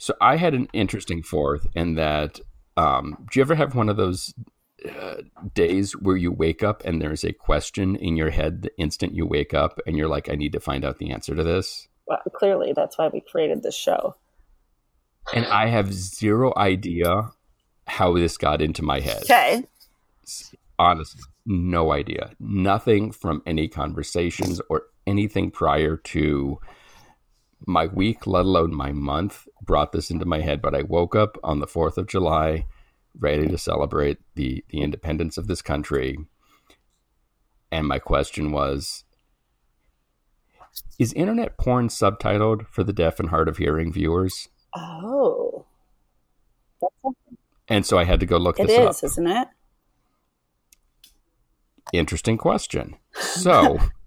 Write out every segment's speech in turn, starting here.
So I had an interesting fourth in that. Um, do you ever have one of those uh, days where you wake up and there's a question in your head the instant you wake up and you're like, I need to find out the answer to this? Well, clearly, that's why we created this show. And I have zero idea how this got into my head. Okay. Honestly, no idea. Nothing from any conversations or anything prior to my week, let alone my month, brought this into my head. But I woke up on the 4th of July ready to celebrate the, the independence of this country. And my question was Is internet porn subtitled for the deaf and hard of hearing viewers? Oh. And so I had to go look It this is, up. isn't it? Interesting question. So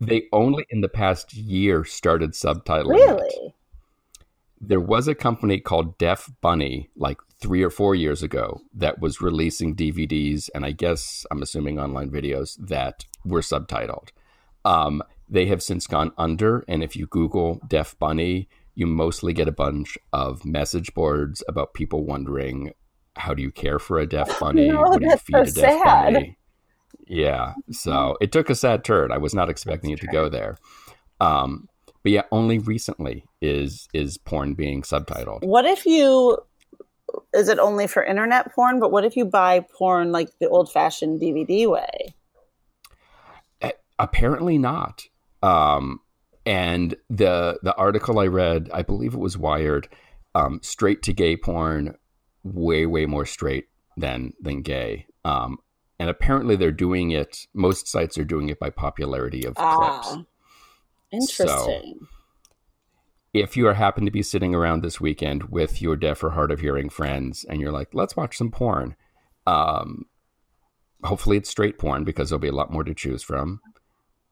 they only in the past year started subtitling it. Really? There was a company called Deaf Bunny like three or four years ago that was releasing DVDs and I guess I'm assuming online videos that were subtitled. Um, they have since gone under, and if you Google Deaf Bunny, you mostly get a bunch of message boards about people wondering how do you care for a deaf bunny? No, what do you feed so a deaf sad. bunny? Yeah, so it took a sad turn. I was not expecting it to go there. Um, but yeah, only recently is is porn being subtitled. What if you is it only for internet porn, but what if you buy porn like the old fashioned DVD way? Apparently not. Um, and the the article I read, I believe it was Wired, um, straight to gay porn, way way more straight than than gay. Um, and apparently they're doing it. Most sites are doing it by popularity of clips. Ah. Interesting. if you are happen to be sitting around this weekend with your deaf or hard of hearing friends and you're like, let's watch some porn, um, hopefully it's straight porn because there'll be a lot more to choose from.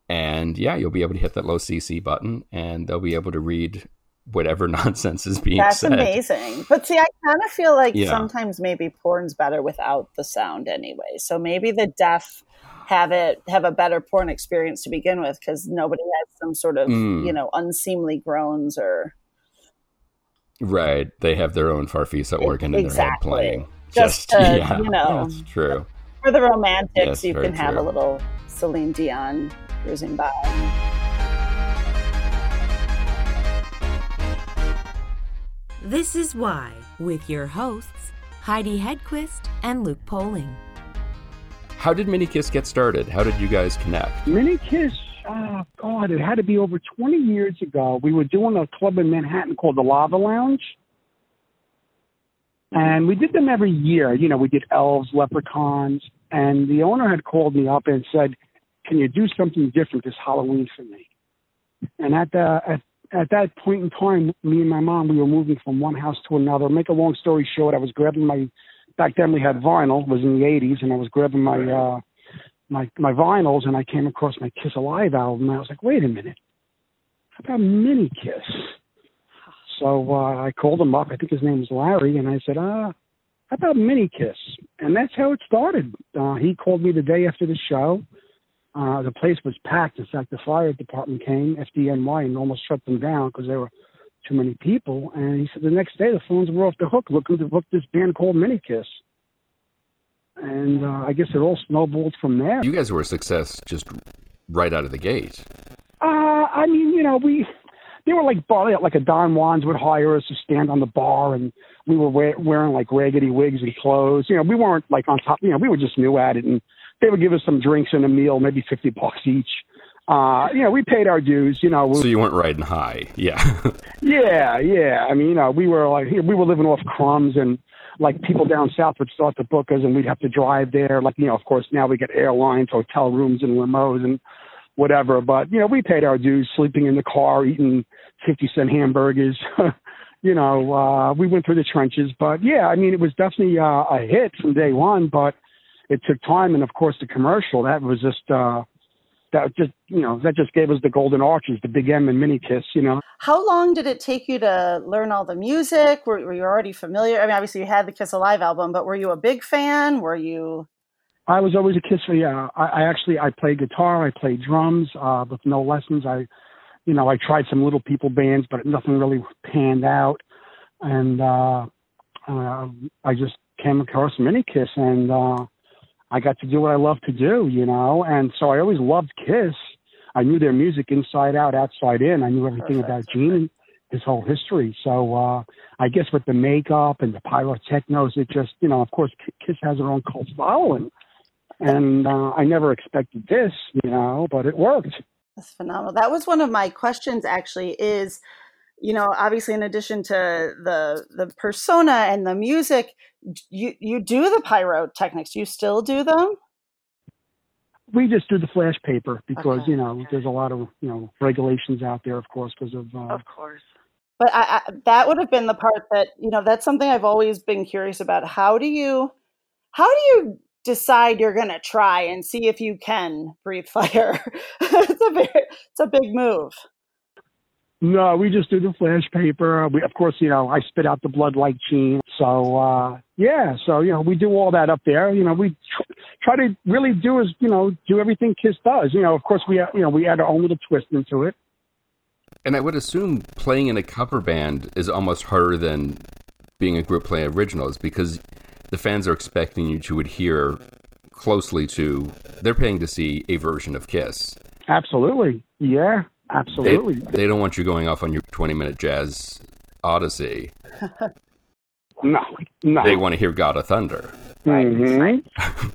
And yeah, you'll be able to hit that low CC button and they'll be able to read whatever nonsense is being That's said. That's amazing. But see, I kind of feel like Yeah. sometimes maybe porn's better without the sound anyway. So maybe the deaf have it have a better porn experience to begin with because nobody has some sort of Mm. you know unseemly groans or Right. They have their own Farfisa organ in Exactly. their head playing. Just to, you know. That's true. for the romantics Yes, you can have a little Celine Dion cruising by. This is Why with your hosts, Heidi Hedquist and Luke Poling. How did Mini Kiss get started? How did you guys connect? Mini Kiss, oh God, it had to be over 20 years ago. We were doing a club in Manhattan called the Lava Lounge. And we did them every year. You know, we did elves, leprechauns. And the owner had called me up and said, Can you do something different this Halloween for me? And at, the, at, at that point in time, me and my mom, we were moving from one house to another. Make a long story short, I was grabbing my, back then we had vinyl, was in the 80s, and I was grabbing my, uh, my my vinyls and I came across my Kiss Alive album and I was like, wait a minute, how about Mini Kiss? So uh, I called him up. I think his name was Larry, and I said, uh, how about Mini Kiss? And that's how it started. Uh, he called me the day after the show. Uh, the place was packed. In fact, the fire department came, FDNY, and almost shut them down because there were too many people. And he said the next day the phones were off the hook looking to book this band called Mini Kiss. And uh, I guess it all snowballed from there. You guys were a success just right out of the gate. Uh, I mean, you know, we they were like bar like a Don Juans would hire us to stand on the bar, and we were we- wearing like raggedy wigs and clothes. You know, we weren't like on top. You know, we were just new at it, and they would give us some drinks and a meal, maybe fifty bucks each. Uh, you know, we paid our dues. You know, we, So you weren't riding high. Yeah. yeah, yeah. I mean, you know, we were like we were living off crumbs and like people down south would start to book us and we'd have to drive there. Like, you know, of course now we get airlines, hotel rooms and limos and whatever. But, you know, we paid our dues sleeping in the car, eating fifty cent hamburgers. you know, uh we went through the trenches. But yeah, I mean it was definitely uh, a hit from day one, but it took time and of course the commercial, that was just uh that just you know, that just gave us the golden arches, the big M and mini kiss, you know. How long did it take you to learn all the music? Were, were you already familiar? I mean, obviously you had the Kiss Alive album, but were you a big fan? Were you? I was always a Kiss fan. Yeah, I, I actually I played guitar, I played drums, uh, with no lessons. I, you know, I tried some little people bands, but nothing really panned out. and uh, uh, I just came across Mini Kiss, and uh, I got to do what I love to do, you know. And so I always loved Kiss. I knew their music inside out, outside in. I knew everything Perfect. about Gene and his whole history. So uh, I guess with the makeup and the pyrotechnos, it just, you know, of course, Kiss has their own cult following. And uh, I never expected this, you know, but it worked. That's phenomenal. That was one of my questions actually is, you know, obviously in addition to the the persona and the music, you you do the pyrotechnics. You still do them? We just do the flash paper because, Okay, you know, okay. there's a lot of, you know, regulations out there, of course, because of, uh, course. But I, I, that would have been the part that you know. That's something I've always been curious about. How do you, how do you decide you're going to try and see if you can breathe fire? it's a very, it's a big move. No, we just do the flash paper. We, of course, you know, I spit out the blood like Gene. So, uh, yeah, so, you know, we do all that up there. You know, we tr- try to really do is, you know, do everything Kiss does. You know, of course, we, you know, we add our own little twist into it. And I would assume playing in a cover band is almost harder than being a group play originals because the fans are expecting you to adhere closely to. They're paying to see a version of Kiss. Absolutely. Yeah, absolutely. they don't want you going off on your 20 minute jazz odyssey. No, no. They want to hear God of Thunder. Mhm.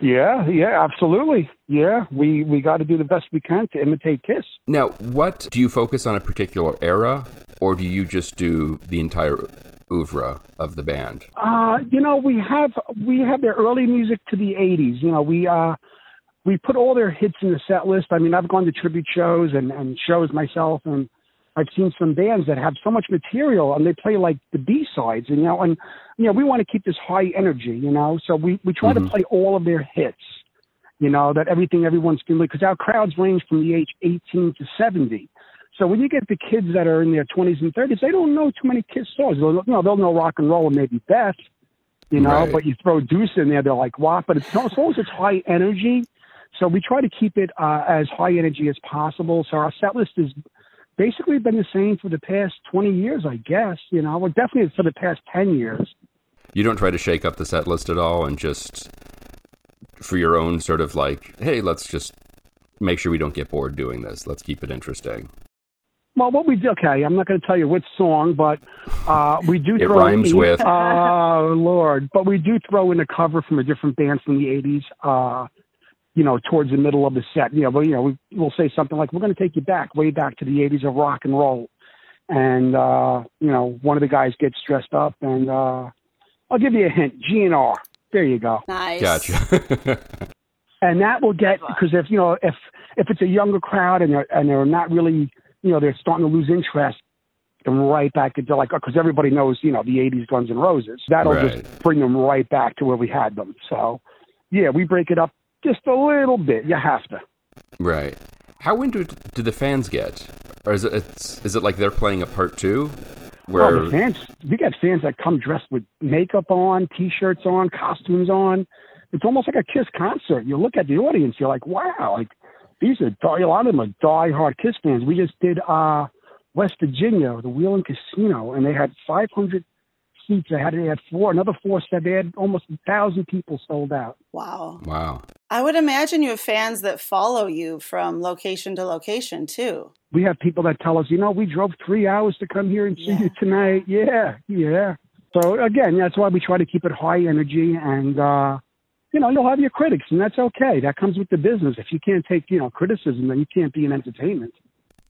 yeah, yeah, absolutely. Yeah, we, we got to do the best we can to imitate Kiss. Now, what do you focus on a particular era, or do you just do the entire oeuvre of the band? Uh, you know, we have we have their early music to the '80s. You know, we uh, we put all their hits in the set list. I mean, I've gone to tribute shows and, and shows myself, and I've seen some bands that have so much material and they play like the B sides. and You know, and you know, we want to keep this high energy. You know, so we we try Mhm. to play all of their hits. You know, that everything everyone's familiar because our crowds range from the age 18 to 70. So when you get the kids that are in their 20s and 30s, they don't know too many Kiss songs. They'll, you know, they'll know rock and roll and maybe Beth, you know, Right. but you throw Deuce in there, they're like, what? But it's, as long as it's high energy, so we try to keep it uh, as high energy as possible. So our set list has basically been the same for the past 20 years, I guess, you know, well, definitely for the past 10 years. You don't try to shake up the set list at all and just for your own sort of like, hey, let's just make sure we don't get bored doing this. Let's keep it interesting. Well, what we do, okay, I'm not going to tell you which song, but uh, we do It throw rhymes in, with. Oh, Lord. But we do throw in a cover from a different band from the 80s, uh, you know, towards the middle of the set. You know, but, you know, we, we'll say something like, we're going to take you back, way back to the 80s of rock and roll. And, uh, you know, one of the guys gets dressed up, and uh, I'll give you a hint GNR. There you go. Nice. Gotcha. and that will get because if you know if if it's a younger crowd and they're and they're not really you know they're starting to lose interest them right back into like because everybody knows you know the 80s Guns N' Roses that'll Right. just bring them right back to where we had them so yeah we break it up just a little bit you have to right. How into it do the fans get? Or is it it's, is it like they're playing a part two? Where oh the fans we got fans that come dressed with makeup on t-shirts on costumes on it's almost like a kiss concert you look at the audience you're like wow like these are die- a lot of them are die-hard kiss fans we just did uh west virginia the wheeling casino and they had 500 seats they had they had four another four said they had almost a thousand people sold out Wow. wow. I would imagine you have fans that follow you from location to location too. we have people that tell us you know we drove three hours to come here and see Yeah. you tonight yeah yeah so again that's why we try to keep it high energy and uh you know you'll have your critics and that's okay that comes with the business if you can't take you know criticism then you can't be in entertainment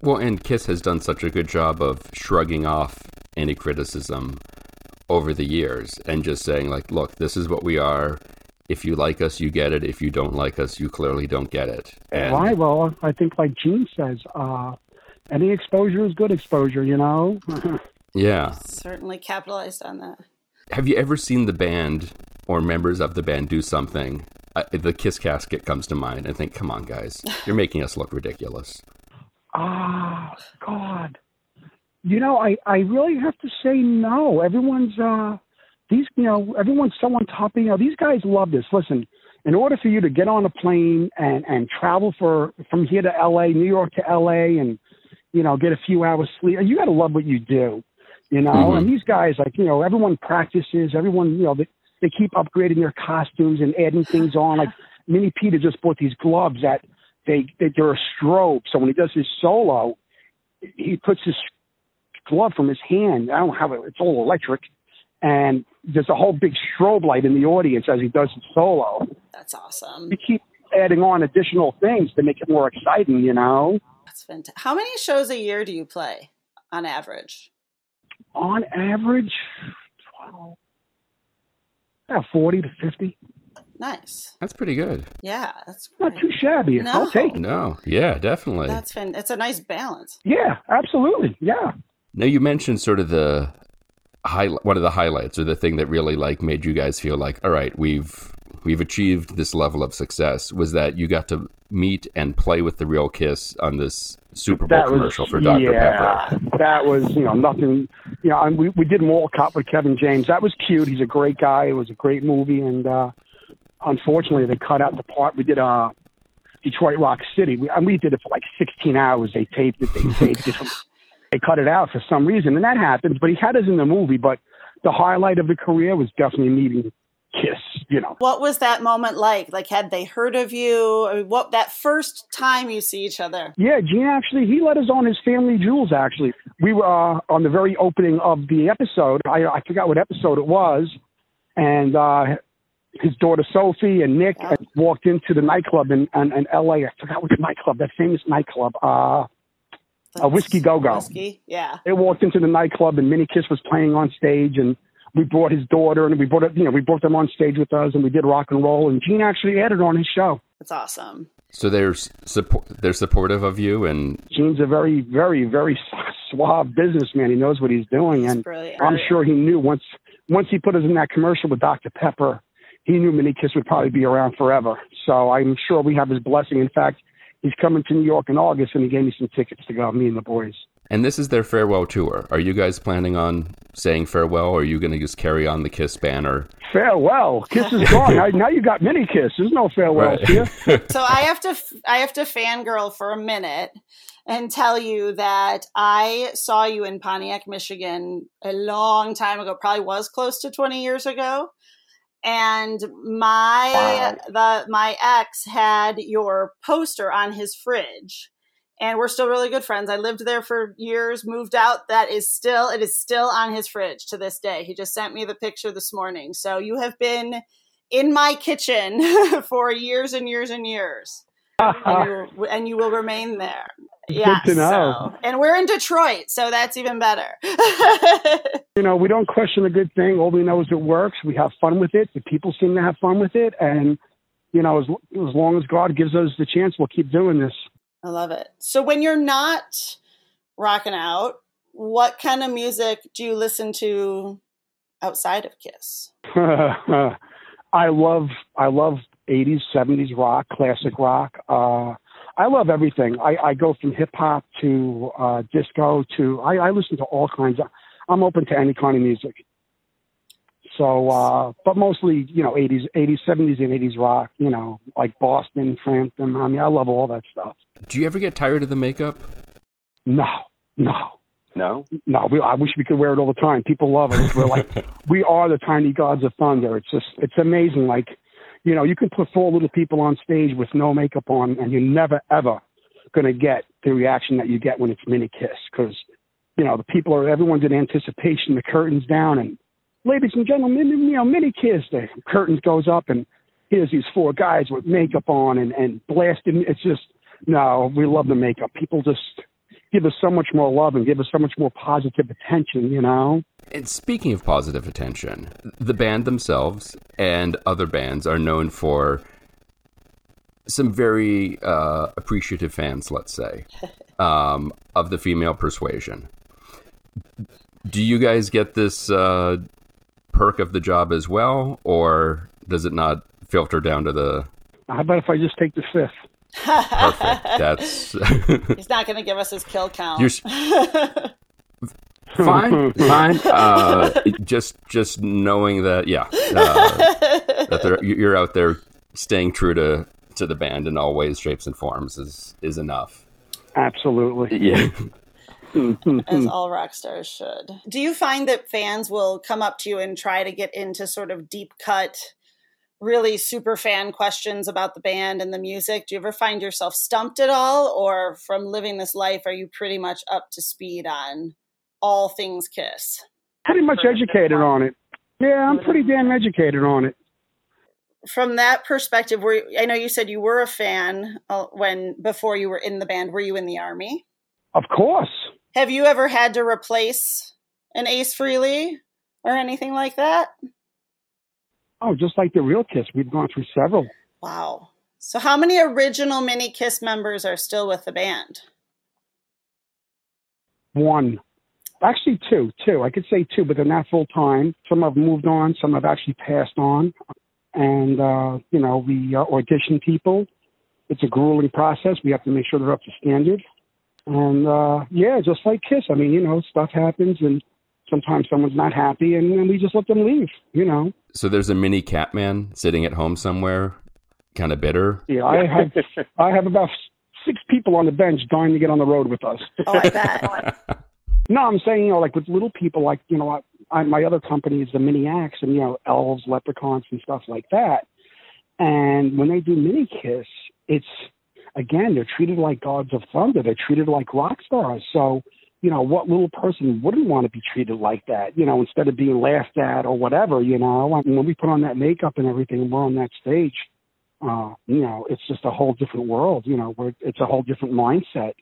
Well, and Kiss has done such a good job of shrugging off any criticism over the years and just saying like, look, this is what we are. If you like us, you get it. If you don't like us, you clearly don't get it. And Why? Well, I think like Gene says, uh, any exposure is good exposure, you know? yeah. Certainly capitalized on that. Have you ever seen the band or members of the band do something? Uh, the Kiss casket comes to mind and think, come on, guys, you're making us look ridiculous. Ah, God. You know, I, I really have to say no. Everyone's, uh, these, you know, everyone's so on top of, you know, these guys love this. Listen, in order for you to get on a plane and, and travel for, from here to LA, New York to LA and, you know, get a few hours sleep, you got to love what you do. You know, Mhm. and these guys, like you know, everyone practices. Everyone, you know, they, they keep upgrading their costumes and adding things on. Like Mini Peter just bought these gloves that they, they they're a strobe. So when he does his solo, he puts his glove from his hand. I don't have it; it's all electric, and there's a whole big strobe light in the audience as he does his solo. That's awesome. We keep adding on additional things to make it more exciting. You know, That's fantastic. How many shows a year do you play on average? on average, well, yeah, forty to fifty. Nice. That's pretty good. Yeah, that's Not too shabby. No. I'll take it. No, yeah, definitely. That's fan- It's a nice balance. Yeah, absolutely. Yeah. Now you mentioned sort of the high one of the highlights or the thing that really like made you guys feel like all right we've we've achieved this level of success was that you got to meet and play with the real Kiss on this Super Bowl That was commercial for Dr yeah, Pepper. That was you know nothing. You know, and we we did Mall Cop with Kevin James. That was cute. He's a great guy. It was a great movie, and uh unfortunately they cut out the part we did. Uh, Detroit Rock City. We, and we did it for like 16 hours. They taped it. They taped it. They cut it out for some reason, and that happens. But he had us in the movie. But the highlight of the career was definitely meeting Kiss. You know, What was that moment like? Like, had they heard of you? I mean, what that first time you see each other? Yeah, Gene actually he let us on his family jewels. Actually, we were uh, on the very opening of the episode. I I forgot what episode it was, and uh, his daughter Sophie and Nick Yeah. walked into the nightclub in, in in L.A. I forgot what nightclub, that famous nightclub. Uh, A Whiskey Go-Go. Whiskey, yeah. they walked into the nightclub and Mini Kiss was playing on stage and. We brought his daughter and we brought it, you know, we brought them on stage with us and we did rock and roll and Gene actually added on his show. That's awesome. So they're support they're supportive of you and Gene's a very, very, very suave businessman. He knows what he's doing, It's and brilliant. I'm sure he knew once once he put us in that commercial with Dr. Pepper, he knew Mini Kiss would probably be around forever. So I'm sure we have his blessing. In fact, he's coming to New York in August, and he gave me some tickets to go. Me and the boys. And this is their farewell tour. Are you guys planning on saying farewell or are you going to just carry on the Kiss banner? Farewell. Kiss is gone. now, now you got Mini Kiss. There's no farewells here. so I have to I have to fangirl for a minute and tell you that I saw you in Pontiac, Michigan a long time ago, probably was close to 20 years ago. And my the my ex had your poster on his fridge. And we're still really good friends. I lived there for years, moved out. That is still it is still on his fridge to this day. He just sent me the picture this morning. So you have been in my kitchen for years and years and years and, you, and you will remain there. Yeah, to know. So, and we're in Detroit, so that's even better. you know, we don't question a good thing. All we know is it works. We have fun with it. The people seem to have fun with it, and you know, as as long as God gives us the chance, we'll keep doing this. I love it. So when you're not rocking out, what kind of music do you listen to outside of Kiss? I love I love 80s, 70s rock, classic rock. Uh, I love everything. I, I go from hip hop to uh, disco to I, I listen to all kinds of. I'm open to any kind of music. So, uh, but mostly you know 80s, 80s, 70s, and 80s rock. You know, like Boston, Frampton. I mean, I love all that stuff. Do you ever get tired of the makeup? No, no, No. no. We, I wish we could wear it all the time. People love it. We're like, we are the tiny gods of thunder. It's just, it's amazing. Like, you know, you can put four little people on stage with no makeup on, and you're never ever going to get the reaction that you get when it's Mini Kiss because, you know, the people are everyone's in anticipation. The curtains down, and ladies and gentlemen, you know, Mini Kiss. The curtains goes up, and here's these four guys with makeup on and and blasting. It's just no, we love the makeup. People just give us so much more love and give us so much more positive attention. You know. And speaking of positive attention, the band themselves and other bands are known for some very uh, appreciative fans, let's say, um, of the female persuasion. Do you guys get this uh, perk of the job as well, or does it not filter down to the How about if I just take the fifth? perfect? That's He's not going to give us his kill count. You're fine, fine. Uh, just just knowing that, yeah, uh, that you're out there staying true to to the band in all ways, shapes, and forms is is enough. Absolutely. Yeah. As all rock stars should. Do you find that fans will come up to you and try to get into sort of deep cut, really super fan questions about the band and the music? Do you ever find yourself stumped at all, or from living this life, are you pretty much up to speed on all things Kiss? Pretty much educated on it. Yeah, I'm pretty damn educated on it. From that perspective, were I know you said you were a fan uh, when before you were in the band. Were you in the army? Of course. Have you ever had to replace an Ace Frehley or anything like that? Oh, just like the real Kiss, we've gone through several. Wow. So, how many original Mini Kiss members are still with the band? One. Actually, two. Two. I could say two, but they're not full time. Some have moved on, some have actually passed on. And, uh, you know, we uh, audition people. It's a grueling process. We have to make sure they're up to standard. And, uh, yeah, just like Kiss. I mean, you know, stuff happens and sometimes someone's not happy and then we just let them leave, you know. So there's a mini Catman sitting at home somewhere, kind of bitter. Yeah, I have I have about six people on the bench dying to get on the road with us. Oh, I bet. no, I'm saying you know like with little people like you know I, I, my other company is the Mini Acts and you know elves, leprechauns, and stuff like that. And when they do Mini Kiss, it's again they're treated like gods of thunder. They're treated like rock stars. So you know, what little person wouldn't want to be treated like that, you know, instead of being laughed at or whatever, you know. I mean, when we put on that makeup and everything and we're on that stage, uh, you know, it's just a whole different world, you know, where it's a whole different mindset.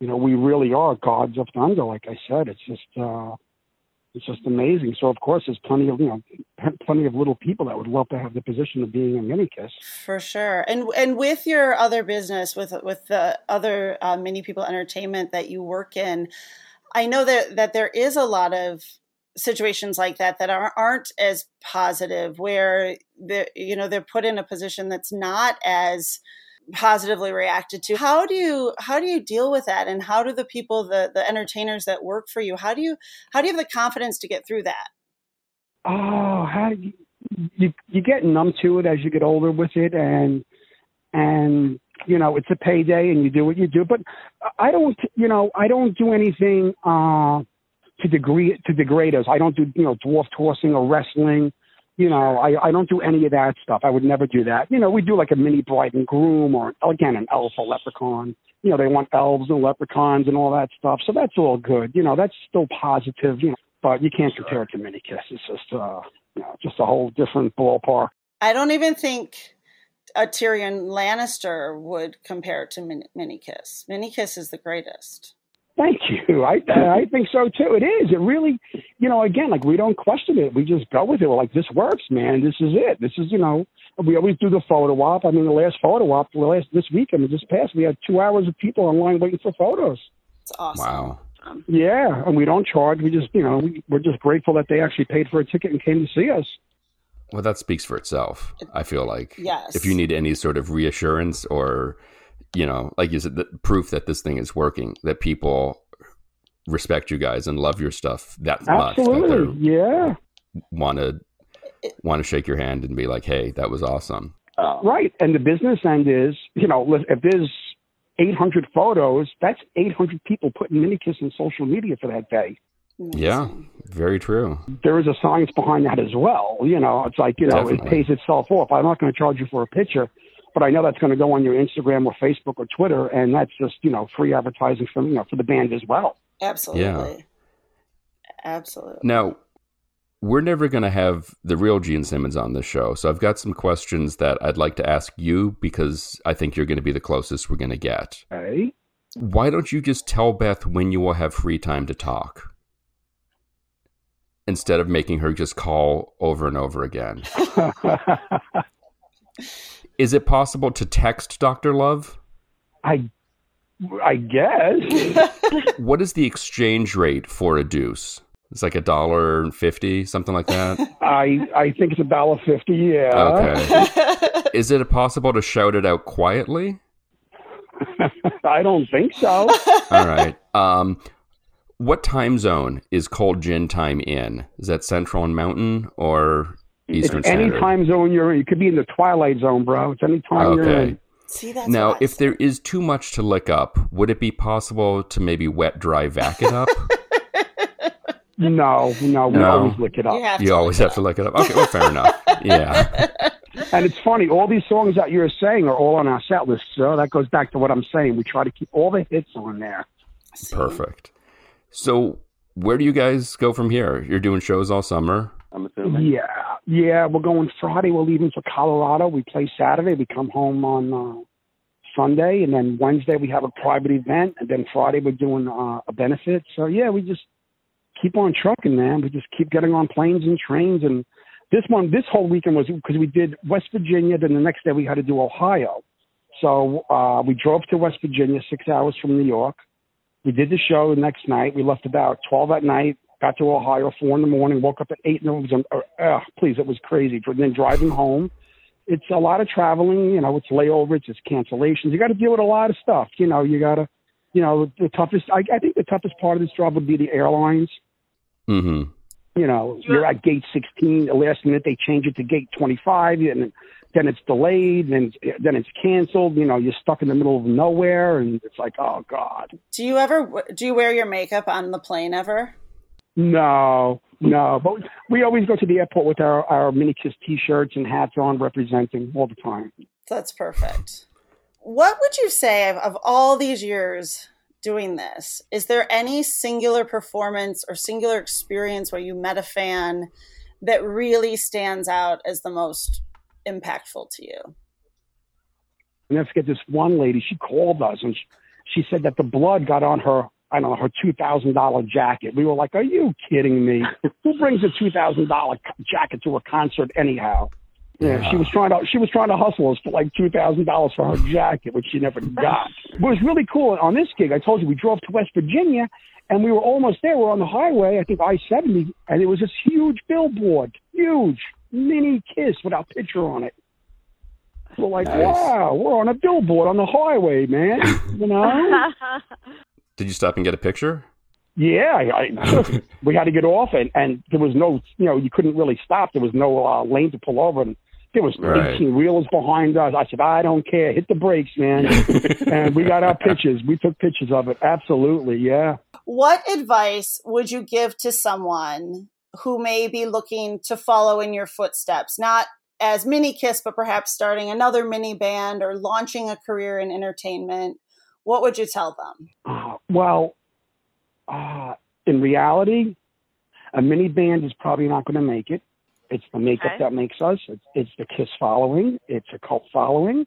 You know, we really are gods of thunder, like I said. It's just uh it's just amazing. So of course, there's plenty of you know plenty of little people that would love to have the position of being a mini kiss. For sure, and and with your other business, with with the other uh, mini people entertainment that you work in, I know that that there is a lot of situations like that that are, aren't as positive, where the you know they're put in a position that's not as positively reacted to. How do you how do you deal with that? And how do the people the the entertainers that work for you how do you how do you have the confidence to get through that? Oh how you you, you get numb to it as you get older with it and and you know it's a payday and you do what you do. But i don't you know i don't do anything uh to degrade to degrade us. I don't do you know dwarf tossing or wrestling you know, I, I don't do any of that stuff. I would never do that. You know, we do like a mini bride and groom or again an elf or leprechaun. You know, they want elves and leprechauns and all that stuff. So that's all good. You know, that's still positive, you know, but you can't compare it to mini kiss. It's just uh you know, just a whole different ballpark. I don't even think a Tyrion Lannister would compare it to Mini, mini Kiss. Mini Kiss is the greatest. Thank you. I I think so too. It is. It really, you know, again, like we don't question it. We just go with it. We're like, this works, man. This is it. This is, you know, we always do the photo op. I mean, the last photo op, the last this weekend, just passed, we had two hours of people online waiting for photos. It's awesome. Wow. Um, yeah, and we don't charge. We just, you know, we, we're just grateful that they actually paid for a ticket and came to see us. Well, that speaks for itself. I feel like. Yes. If you need any sort of reassurance or you know, like you said, the proof that this thing is working, that people respect you guys and love your stuff that much. Absolutely, yeah. Want to want to shake your hand and be like, "Hey, that was awesome." Uh, right, and the business end is, you know, if there's 800 photos, that's 800 people putting Minikiss in social media for that day. Yeah, very true. There is a science behind that as well. You know, it's like, you know, Definitely. it pays itself off. I'm not going to charge you for a picture, but I know that's going to go on your Instagram or Facebook or Twitter, and that's just, you know, free advertising for, you know, for the band as well. Absolutely. Absolutely. Now, we're never going to have the real Gene Simmons on this show, so I've got some questions that I'd like to ask you because I think you're going to be the closest we're going to get. Hey. Why don't you just tell Beth when you will have free time to talk? Instead of making her just call over and over again. Is it possible to text Dr. Love? I, I guess. What is the exchange rate for a deuce? It's like a dollar and fifty, something like that. I, I think it's a dollar fifty. Yeah. Okay. Is it possible to shout it out quietly? I don't think so. All right. Um, what time zone is cold gin time in? Is that Central and Mountain or Eastern it's any time zone you're in. You could be in the twilight zone, bro. It's any time you're in. See, that's now, if said. there is too much to lick up, would it be possible to maybe wet, dry, vac it up? No, no, we No. always lick it up. you have you always look have to lick it up. Okay, well, fair enough. Yeah. And it's funny, all these songs that you're saying are all on our set list, so that goes back to what I'm saying. We try to keep all the hits on there. See? Perfect. So, where do you guys go from here? You're doing shows all summer. I'm assuming. Yeah, yeah. We're going Friday. We're leaving for Colorado. We play Saturday. We come home on uh, Sunday, and then Wednesday we have a private event, and then Friday we're doing uh, a benefit. So yeah, we just keep on trucking, man. We just keep getting on planes and trains. And this one, this whole weekend was because we did West Virginia. Then the next day we had to do Ohio. So uh, we drove to West Virginia, six hours from New York. We did the show the next night. We left about twelve at night. Got to Ohio four in the morning. Woke up at eight. And it was uh, uh, please, it was crazy. And then driving home, it's a lot of traveling. You know, it's layovers, it's cancellations. You got to deal with a lot of stuff. You know, you got to, you know, the toughest. I, I think the toughest part of this job would be the airlines. Mm-hmm. You know, you're at gate 16. The last minute they change it to gate 25, and then it's delayed, and then it's canceled. You know, you're stuck in the middle of nowhere, and it's like, oh god. Do you ever do you wear your makeup on the plane ever? No, no. But we always go to the airport with our our mini kiss T-shirts and hats on, representing all the time. That's perfect. What would you say of, of all these years doing this? Is there any singular performance or singular experience where you met a fan that really stands out as the most impactful to you? And let's get this one lady. She called us and she, she said that the blood got on her. I don't know her two thousand dollar jacket. We were like, "Are you kidding me? Who brings a two thousand dollar jacket to a concert anyhow?" Yeah, she was trying to she was trying to hustle us for like two thousand dollars for her jacket, which she never got. But it was really cool on this gig. I told you we drove to West Virginia, and we were almost there. We're on the highway, I think I seventy, and it was this huge billboard, huge mini kiss with our picture on it. We're like, Nice. wow, we're on a billboard on the highway, man. You know? Did you stop and get a picture? yeah, I, I, we had to get off, and and there was no, you know, you couldn't really stop. There was no uh, lane to pull over, and there was Right. 18 wheelers behind us. I said, I don't care, hit the brakes, man. and we got our pictures. We took pictures of it. Absolutely, yeah. What advice would you give to someone who may be looking to follow in your footsteps, not as Mini Kiss, but perhaps starting another mini band or launching a career in entertainment? What would you tell them? Well, uh, in reality, a mini band is probably not going to make it. It's the makeup Okay. that makes us. It's, it's the Kiss following. It's a cult following.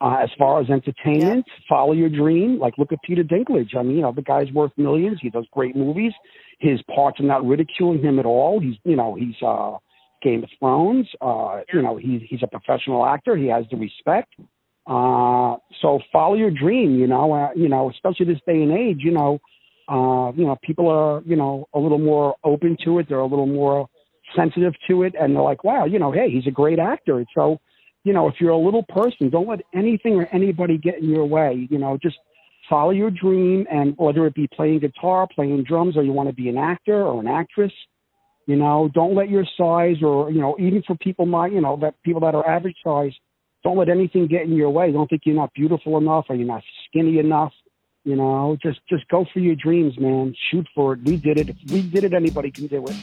Uh, as far as entertainment, follow your dream. Like, look at Peter Dinklage. I mean, you know, the guy's worth millions. He does great movies. His parts are not ridiculing him at all. He's, you know, he's uh, Game of Thrones. Uh, You know, he's he's a professional actor. He has the respect. Uh, so follow your dream. You know, uh, you know, especially this day and age. You know, uh, you know, people are, you know, a little more open to it. They're a little more sensitive to it, and they're like, wow, you know, hey, he's a great actor. So, you know, if you're a little person, don't let anything or anybody get in your way. You know, just follow your dream, and whether it be playing guitar, playing drums, or you want to be an actor or an actress, you know, don't let your size or you know, even for people my, you know, that people that are average size, don't let anything get in your way. Don't think you're not beautiful enough or you're not skinny enough. You know, just just go for your dreams, man. Shoot for it. We did it. If we did it, anybody can do it.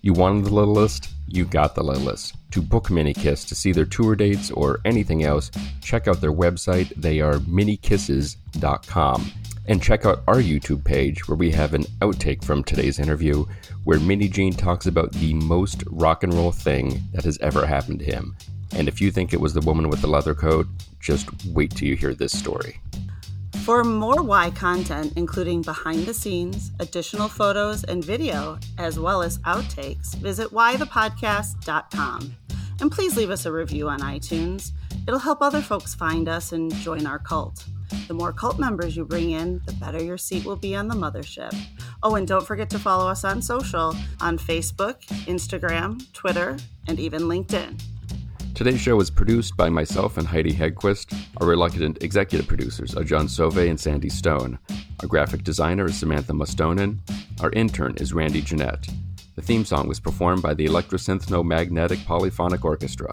You wanted the little list? You got the little list. To book Minikiss to see their tour dates or anything else, check out their website. They are minikisses.com. And check out our YouTube page where we have an outtake from today's interview where Mini Gene talks about the most rock and roll thing that has ever happened to him. And if you think it was the woman with the leather coat, just wait till you hear this story. For more Y content, including behind the scenes, additional photos, and video, as well as outtakes, visit whythepodcast.com. And please leave us a review on iTunes. It'll help other folks find us and join our cult. The more cult members you bring in, the better your seat will be on the mothership. Oh, and don't forget to follow us on social on Facebook, Instagram, Twitter, and even LinkedIn. Today's show is produced by myself and Heidi Hedquist. Our reluctant executive producers are John Sove and Sandy Stone. Our graphic designer is Samantha Mustonen. Our intern is Randy Jeanette. The theme song was performed by the Electrosynthno Magnetic Polyphonic Orchestra.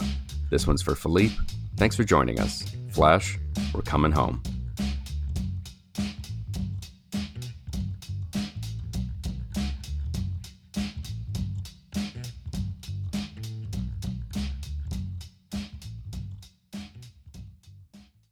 This one's for Philippe. Thanks for joining us. Flash, we're coming home.